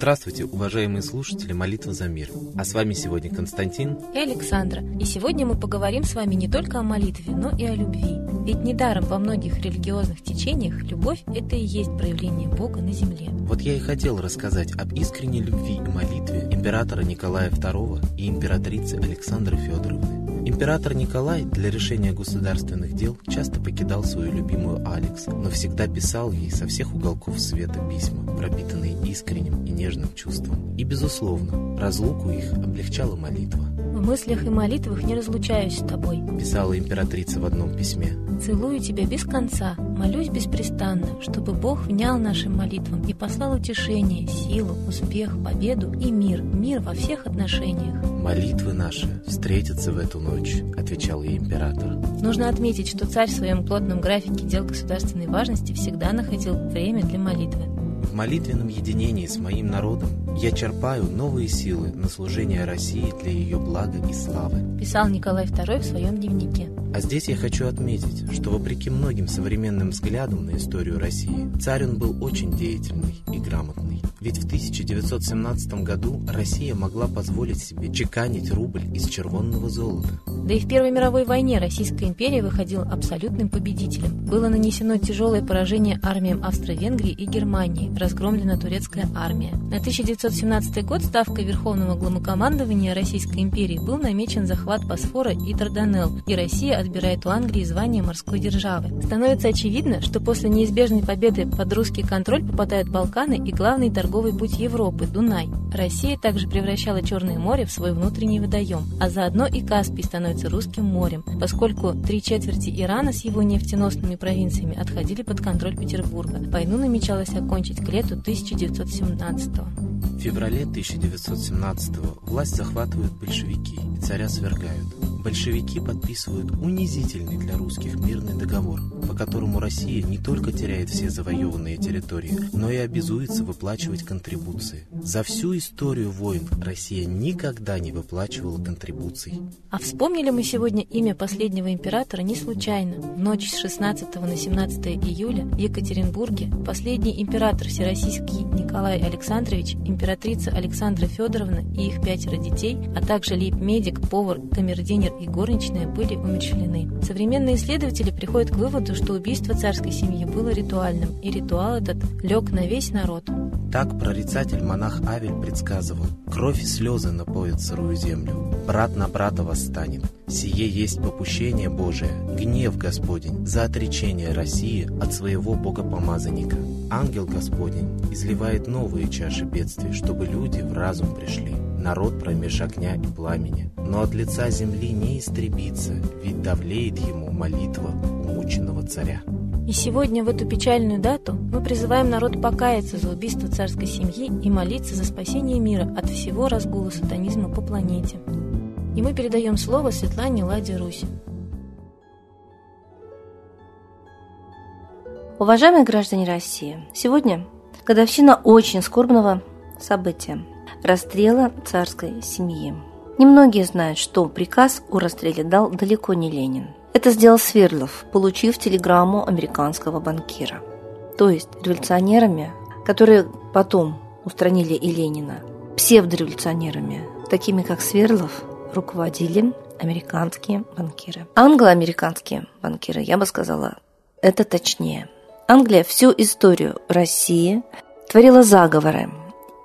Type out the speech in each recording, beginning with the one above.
Здравствуйте, уважаемые слушатели «Молитва за мир». А с вами сегодня Константин и Александра. И сегодня мы поговорим с вами не только о молитве, но и о любви. Ведь недаром во многих религиозных течениях любовь – это и есть проявление Бога на земле. Вот я и хотел рассказать об искренней любви и молитве императора Николая II и императрицы Александры Федоровны. Император Николай для решения государственных дел часто покидал свою любимую Алекс, но всегда писал ей со всех уголков света письма, пропитанные искренним и нежным чувством. И, безусловно, разлуку их облегчала молитва. В мыслях и молитвах не разлучаюсь с тобой, писала императрица в одном письме. Целую тебя без конца, молюсь беспрестанно, чтобы Бог внял нашим молитвам и послал утешение, силу, успех, победу и мир, мир во всех отношениях. «Молитвы наши встретятся в эту ночь», — отвечал ей император. Нужно отметить, что царь в своем плотном графике дел государственной важности всегда находил время для молитвы. В молитвенном единении с моим народом я черпаю новые силы на служение России для ее блага и славы. Писал Николай II в своем дневнике. А здесь я хочу отметить, что вопреки многим современным взглядам на историю России, царь он был очень деятельный и грамотный. Ведь в 1917 году Россия могла позволить себе чеканить рубль из червонного золота. Да и в Первой мировой войне Российская империя выходила абсолютным победителем. Было нанесено тяжелое поражение армиям Австро-Венгрии и Германии, разгромлена турецкая армия. На 1917 год ставкой Верховного главнокомандования Российской империи был намечен захват Босфора и Дарданелл, и Россия отбирает у Англии звание морской державы. Становится очевидно, что после неизбежной победы под русский контроль попадают Балканы и главный торговый путь Европы – Дунай. Россия также превращала Черное море в свой внутренний водоем, а заодно и Каспий становится русским морем, поскольку три четверти Ирана с его нефтеносными провинциями отходили под контроль Петербурга. Войну намечалось окончить к лету 1917 -го. В феврале 1917 власть захватывают большевики и царя свергают большевики подписывают унизительный для русских мирный договор, по которому Россия не только теряет все завоеванные территории, но и обязуется выплачивать контрибуции. За всю историю войн Россия никогда не выплачивала контрибуций. А вспомнили мы сегодня имя последнего императора не случайно. В ночь с 16 на 17 июля в Екатеринбурге последний император Всероссийский Николай Александрович, императрица Александра Федоровна и их пятеро детей, а также лейб-медик, повар, камердинер и горничная были умерщвлены. Современные исследователи приходят к выводу, что убийство царской семьи было ритуальным, и ритуал этот лег на весь народ. Так прорицатель монах Авель предсказывал, кровь и слезы напоят сырую землю, брат на брата восстанет. Сие есть попущение Божие, гнев Господень за отречение России от своего богопомазанника. Ангел Господень изливает новые чаши бедствий, чтобы люди в разум пришли народ промеж огня и пламени. Но от лица земли не истребится, ведь давлеет ему молитва умученного царя. И сегодня, в эту печальную дату, мы призываем народ покаяться за убийство царской семьи и молиться за спасение мира от всего разгула сатанизма по планете. И мы передаем слово Светлане Ладе Руси. Уважаемые граждане России, сегодня годовщина очень скорбного события расстрела царской семьи. Немногие знают, что приказ о расстреле дал далеко не Ленин. Это сделал Свердлов, получив телеграмму американского банкира. То есть революционерами, которые потом устранили и Ленина, псевдореволюционерами, такими как Свердлов, руководили американские банкиры. Англо-американские банкиры, я бы сказала, это точнее. Англия всю историю России творила заговоры.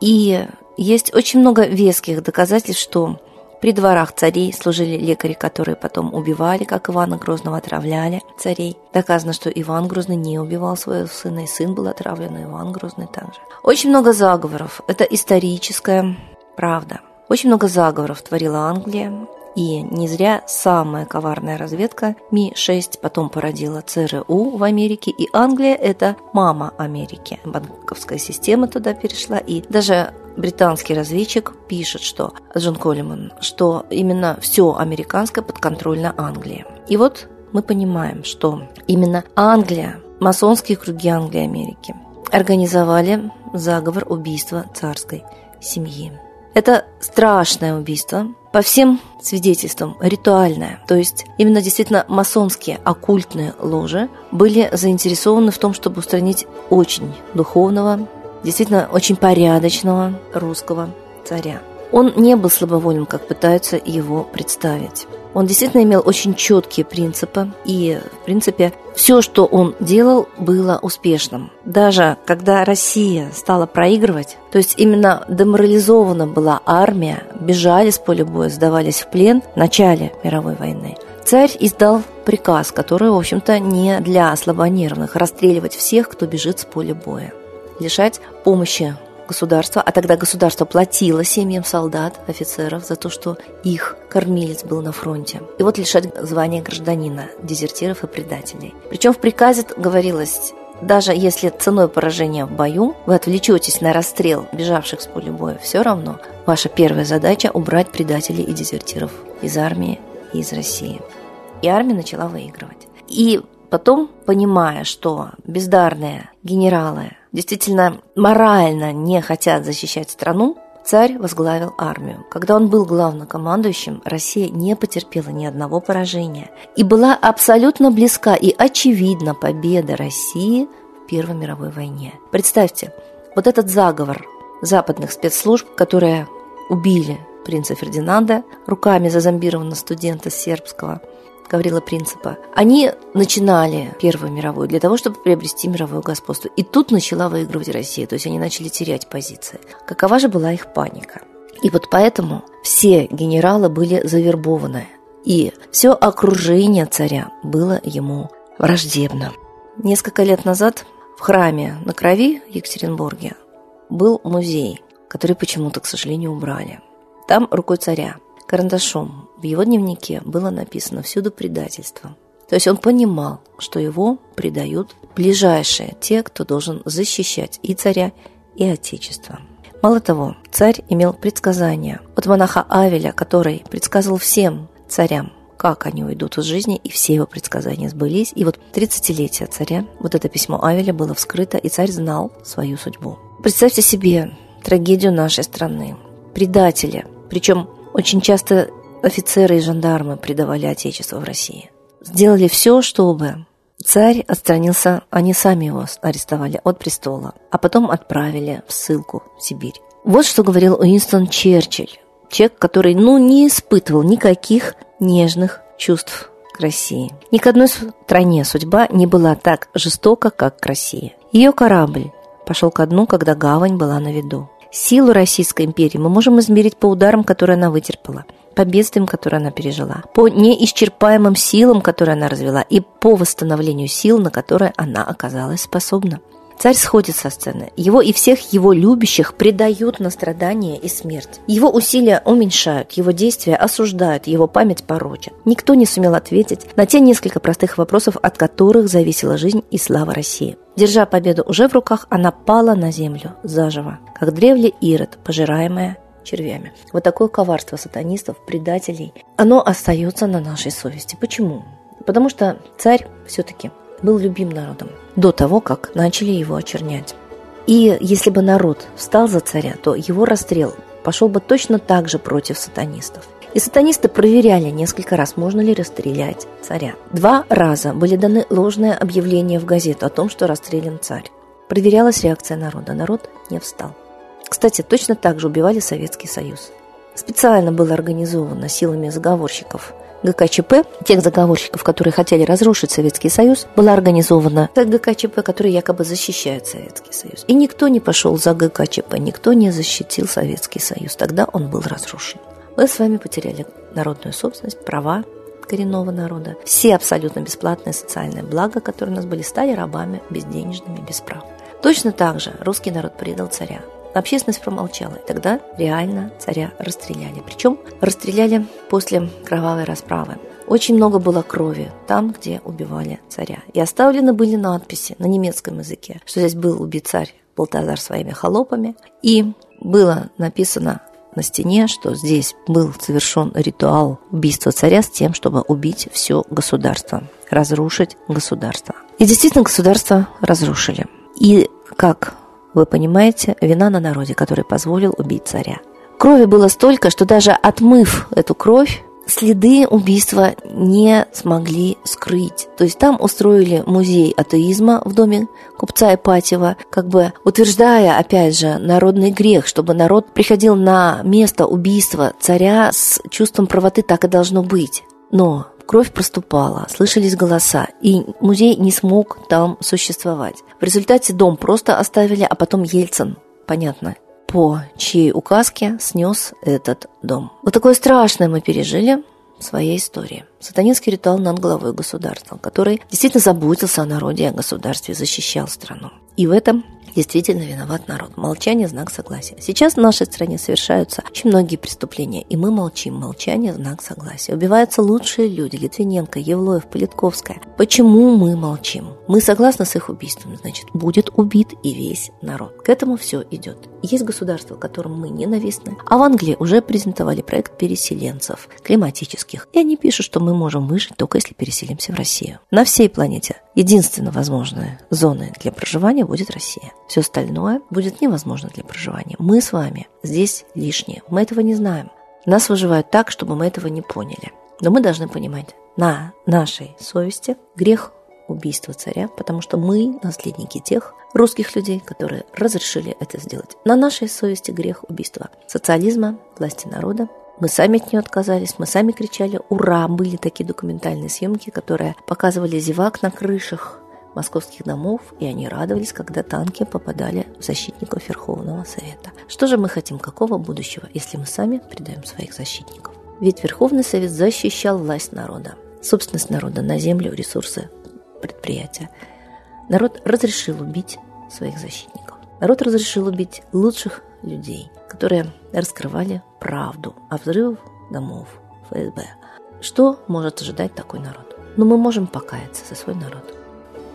И есть очень много веских доказательств, что при дворах царей служили лекари, которые потом убивали, как Ивана Грозного, отравляли царей. Доказано, что Иван Грозный не убивал своего сына, и сын был отравлен, и Иван Грозный также. Очень много заговоров. Это историческая правда. Очень много заговоров творила Англия, и не зря самая коварная разведка Ми-6 потом породила ЦРУ в Америке, и Англия – это мама Америки. Банковская система туда перешла, и даже британский разведчик пишет, что Джон Коллиман, что именно все американское подконтрольно Англии. И вот мы понимаем, что именно Англия, масонские круги Англии и Америки организовали заговор убийства царской семьи. Это страшное убийство, по всем свидетельствам ритуальное. То есть именно действительно масонские оккультные ложи были заинтересованы в том, чтобы устранить очень духовного действительно очень порядочного русского царя. Он не был слабовольным, как пытаются его представить. Он действительно имел очень четкие принципы, и, в принципе, все, что он делал, было успешным. Даже когда Россия стала проигрывать, то есть именно деморализована была армия, бежали с поля боя, сдавались в плен в начале мировой войны, царь издал приказ, который, в общем-то, не для слабонервных, расстреливать всех, кто бежит с поля боя, лишать помощи государства, а тогда государство платило семьям солдат, офицеров за то, что их кормилец был на фронте. И вот лишать звания гражданина, дезертиров и предателей. Причем в приказе говорилось, даже если ценой поражения в бою вы отвлечетесь на расстрел бежавших с поля боя, все равно ваша первая задача – убрать предателей и дезертиров из армии и из России. И армия начала выигрывать. И потом, понимая, что бездарные генералы действительно морально не хотят защищать страну, царь возглавил армию. Когда он был главнокомандующим, Россия не потерпела ни одного поражения и была абсолютно близка и очевидна победа России в Первой мировой войне. Представьте, вот этот заговор западных спецслужб, которые убили принца Фердинанда руками зазомбированного студента сербского – Гаврила Принципа, они начинали Первую мировую для того, чтобы приобрести мировое господство. И тут начала выигрывать Россия, то есть они начали терять позиции. Какова же была их паника? И вот поэтому все генералы были завербованы, и все окружение царя было ему враждебно. Несколько лет назад в храме на Крови в Екатеринбурге был музей, который почему-то, к сожалению, убрали. Там рукой царя карандашом в его дневнике было написано «всюду предательство». То есть он понимал, что его предают ближайшие, те, кто должен защищать и царя, и отечество. Мало того, царь имел предсказания от монаха Авеля, который предсказывал всем царям, как они уйдут из жизни, и все его предсказания сбылись. И вот 30-летие царя, вот это письмо Авеля было вскрыто, и царь знал свою судьбу. Представьте себе трагедию нашей страны. Предатели, причем очень часто офицеры и жандармы предавали Отечество в России. Сделали все, чтобы царь отстранился, они сами его арестовали от престола, а потом отправили в ссылку в Сибирь. Вот что говорил Уинстон Черчилль, человек, который ну, не испытывал никаких нежных чувств к России. Ни к одной стране судьба не была так жестока, как к России. Ее корабль пошел ко дну, когда гавань была на виду. Силу Российской империи мы можем измерить по ударам, которые она вытерпела, по бедствиям, которые она пережила, по неисчерпаемым силам, которые она развела, и по восстановлению сил, на которые она оказалась способна. Царь сходит со сцены. Его и всех его любящих предают на страдания и смерть. Его усилия уменьшают, его действия осуждают, его память порочат. Никто не сумел ответить на те несколько простых вопросов, от которых зависела жизнь и слава России. Держа победу уже в руках, она пала на землю заживо, как древле Ирод, пожираемая червями. Вот такое коварство сатанистов, предателей, оно остается на нашей совести. Почему? Потому что царь все-таки был любим народом до того, как начали его очернять. И если бы народ встал за царя, то его расстрел пошел бы точно так же против сатанистов. И сатанисты проверяли несколько раз, можно ли расстрелять царя. Два раза были даны ложные объявления в газету о том, что расстрелян царь. Проверялась реакция народа. Народ не встал. Кстати, точно так же убивали Советский Союз. Специально было организовано силами заговорщиков ГКЧП, тех заговорщиков, которые хотели разрушить Советский Союз, была организована ГКЧП, который якобы защищает Советский Союз. И никто не пошел за ГКЧП, никто не защитил Советский Союз. Тогда он был разрушен. Мы с вами потеряли народную собственность, права коренного народа. Все абсолютно бесплатные социальные блага, которые у нас были, стали рабами безденежными, без прав. Точно так же русский народ предал царя. Общественность промолчала, и тогда реально царя расстреляли. Причем расстреляли после кровавой расправы. Очень много было крови там, где убивали царя. И оставлены были надписи на немецком языке, что здесь был убит царь Балтазар своими холопами. И было написано на стене, что здесь был совершен ритуал убийства царя с тем, чтобы убить все государство, разрушить государство. И действительно государство разрушили. И как вы понимаете, вина на народе, который позволил убить царя. Крови было столько, что даже отмыв эту кровь, следы убийства не смогли скрыть. То есть там устроили музей атеизма в доме купца Ипатьева, как бы утверждая, опять же, народный грех, чтобы народ приходил на место убийства царя с чувством правоты, так и должно быть. Но кровь проступала, слышались голоса, и музей не смог там существовать. В результате дом просто оставили, а потом Ельцин, понятно, по чьей указке снес этот дом. Вот такое страшное мы пережили в своей истории. Сатанинский ритуал над главой государства, который действительно заботился о народе и о государстве, защищал страну. И в этом действительно виноват народ. Молчание – знак согласия. Сейчас в нашей стране совершаются очень многие преступления, и мы молчим. Молчание – знак согласия. Убиваются лучшие люди – Литвиненко, Евлоев, Политковская. Почему мы молчим? Мы согласны с их убийством, значит, будет убит и весь народ. К этому все идет. Есть государства, которым мы ненавистны, а в Англии уже презентовали проект переселенцев климатических. И они пишут, что мы можем выжить только если переселимся в Россию. На всей планете единственно возможная зона для проживания будет Россия. Все остальное будет невозможно для проживания. Мы с вами здесь лишние. Мы этого не знаем. Нас выживают так, чтобы мы этого не поняли. Но мы должны понимать, на нашей совести грех убийства царя, потому что мы наследники тех русских людей, которые разрешили это сделать. На нашей совести грех убийства социализма, власти народа. Мы сами от нее отказались, мы сами кричали «Ура!». Были такие документальные съемки, которые показывали зевак на крышах московских домов, и они радовались, когда танки попадали в защитников Верховного Совета. Что же мы хотим, какого будущего, если мы сами предаем своих защитников? Ведь Верховный Совет защищал власть народа, собственность народа на землю, ресурсы предприятия. Народ разрешил убить своих защитников. Народ разрешил убить лучших людей, которые раскрывали правду о взрывах домов ФСБ. Что может ожидать такой народ? Но ну, мы можем покаяться за свой народ.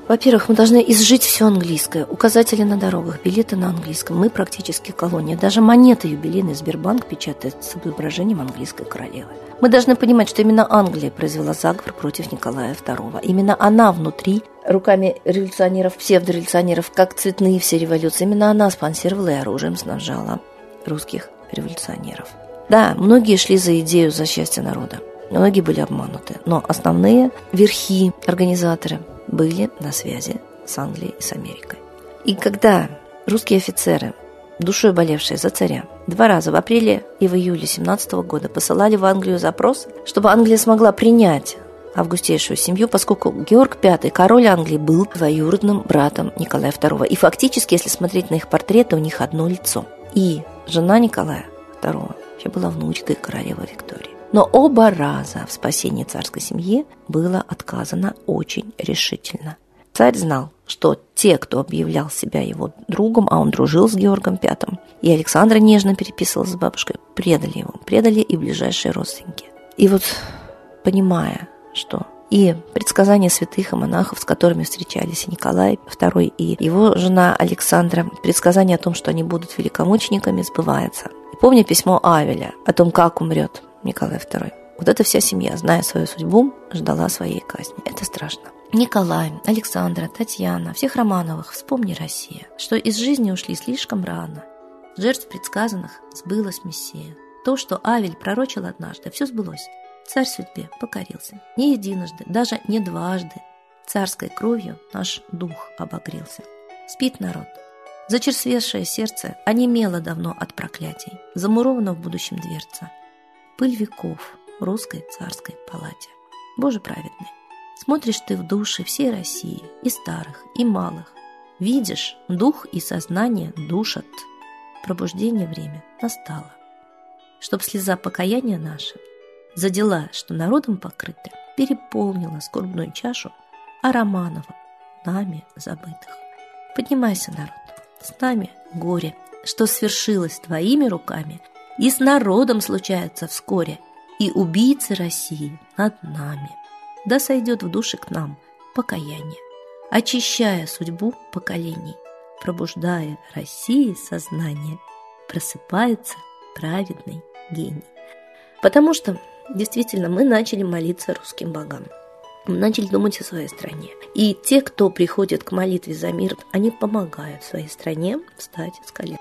Во-первых, мы должны изжить все английское. Указатели на дорогах, билеты на английском. Мы практически колония. Даже монеты юбилейный Сбербанк печатает с изображением английской королевы. Мы должны понимать, что именно Англия произвела заговор против Николая II. Именно она внутри, руками революционеров, псевдореволюционеров, как цветные все революции, именно она спонсировала и оружием снабжала русских революционеров. Да, многие шли за идею за счастье народа. Многие были обмануты. Но основные верхи, организаторы – были на связи с Англией и с Америкой. И когда русские офицеры, душой болевшие за царя, два раза в апреле и в июле 17 года посылали в Англию запрос, чтобы Англия смогла принять августейшую семью, поскольку Георг V, король Англии, был двоюродным братом Николая II. И фактически, если смотреть на их портреты, у них одно лицо. И жена Николая II вообще была внучкой королевы Виктории. Но оба раза в спасении царской семьи было отказано очень решительно. Царь знал, что те, кто объявлял себя его другом, а он дружил с Георгом V, и Александра нежно переписывалась с бабушкой, предали его, предали и ближайшие родственники. И вот, понимая, что и предсказания святых и монахов, с которыми встречались и Николай II, и его жена Александра, предсказание о том, что они будут великомучениками, сбывается. И помня письмо Авеля о том, как умрет Николай II. Вот эта вся семья, зная свою судьбу, ждала своей казни. Это страшно. Николай, Александра, Татьяна, всех Романовых, вспомни Россия, что из жизни ушли слишком рано. Жертв предсказанных сбылась Мессия. То, что Авель пророчил однажды, все сбылось. Царь судьбе покорился. Не единожды, даже не дважды. Царской кровью наш дух обогрелся. Спит народ. Зачерствевшее сердце онемело давно от проклятий, замуровано в будущем дверца пыль веков русской царской палате. Боже праведный, смотришь ты в души всей России, и старых, и малых. Видишь, дух и сознание душат. Пробуждение время настало. Чтоб слеза покаяния наша за дела, что народом покрыты, переполнила скорбную чашу, а Романова нами забытых. Поднимайся, народ, с нами горе, что свершилось твоими руками – и с народом случается вскоре, и убийцы России над нами. Да сойдет в душе к нам покаяние, очищая судьбу поколений, пробуждая России сознание, просыпается праведный гений. Потому что действительно мы начали молиться русским богам. Мы начали думать о своей стране. И те, кто приходит к молитве за мир, они помогают своей стране встать с колен.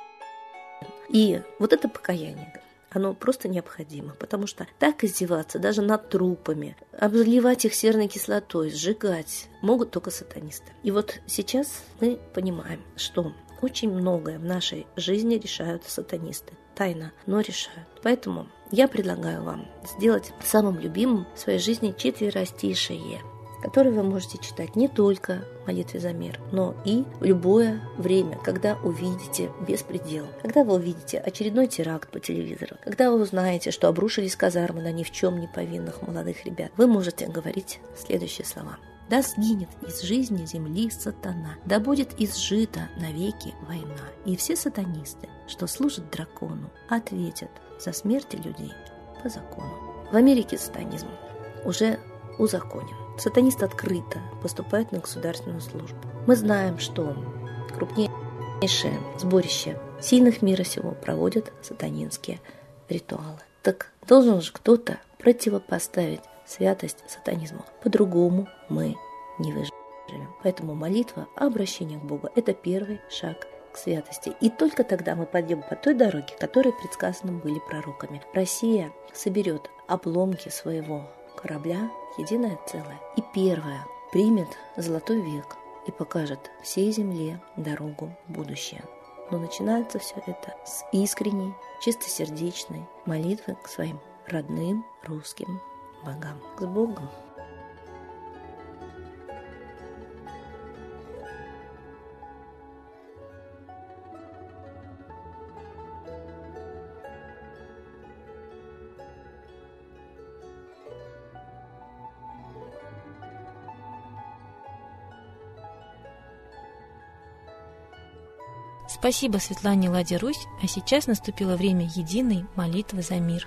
И вот это покаяние. оно просто необходимо, потому что так издеваться даже над трупами, обливать их серной кислотой, сжигать могут только сатанисты. И вот сейчас мы понимаем, что очень многое в нашей жизни решают сатанисты. Тайна, но решают. Поэтому я предлагаю вам сделать самым любимым в своей жизни четверостишее – который вы можете читать не только в молитве за мир, но и в любое время, когда увидите беспредел, когда вы увидите очередной теракт по телевизору, когда вы узнаете, что обрушились казармы на ни в чем не повинных молодых ребят, вы можете говорить следующие слова. Да сгинет из жизни земли сатана, да будет изжита навеки война. И все сатанисты, что служат дракону, ответят за смерти людей по закону. В Америке сатанизм уже узаконен сатанист открыто поступает на государственную службу. Мы знаем, что крупнейшее сборище сильных мира сего проводят сатанинские ритуалы. Так должен же кто-то противопоставить святость сатанизму. По-другому мы не выживем. Поэтому молитва, обращение к Богу – это первый шаг к святости. И только тогда мы пойдем по той дороге, которая предсказана были пророками. Россия соберет обломки своего корабля единое целое. И первое примет золотой век и покажет всей земле дорогу в будущее. Но начинается все это с искренней, чистосердечной молитвы к своим родным русским богам. С Богом! Спасибо Светлане Ладе Русь, а сейчас наступило время единой молитвы за мир.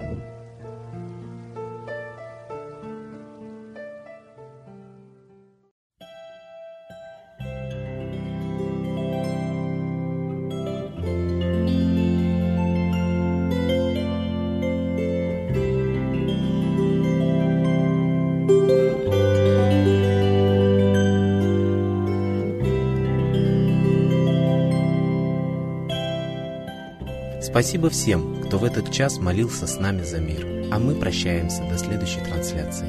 Спасибо всем, кто в этот час молился с нами за мир. А мы прощаемся до следующей трансляции.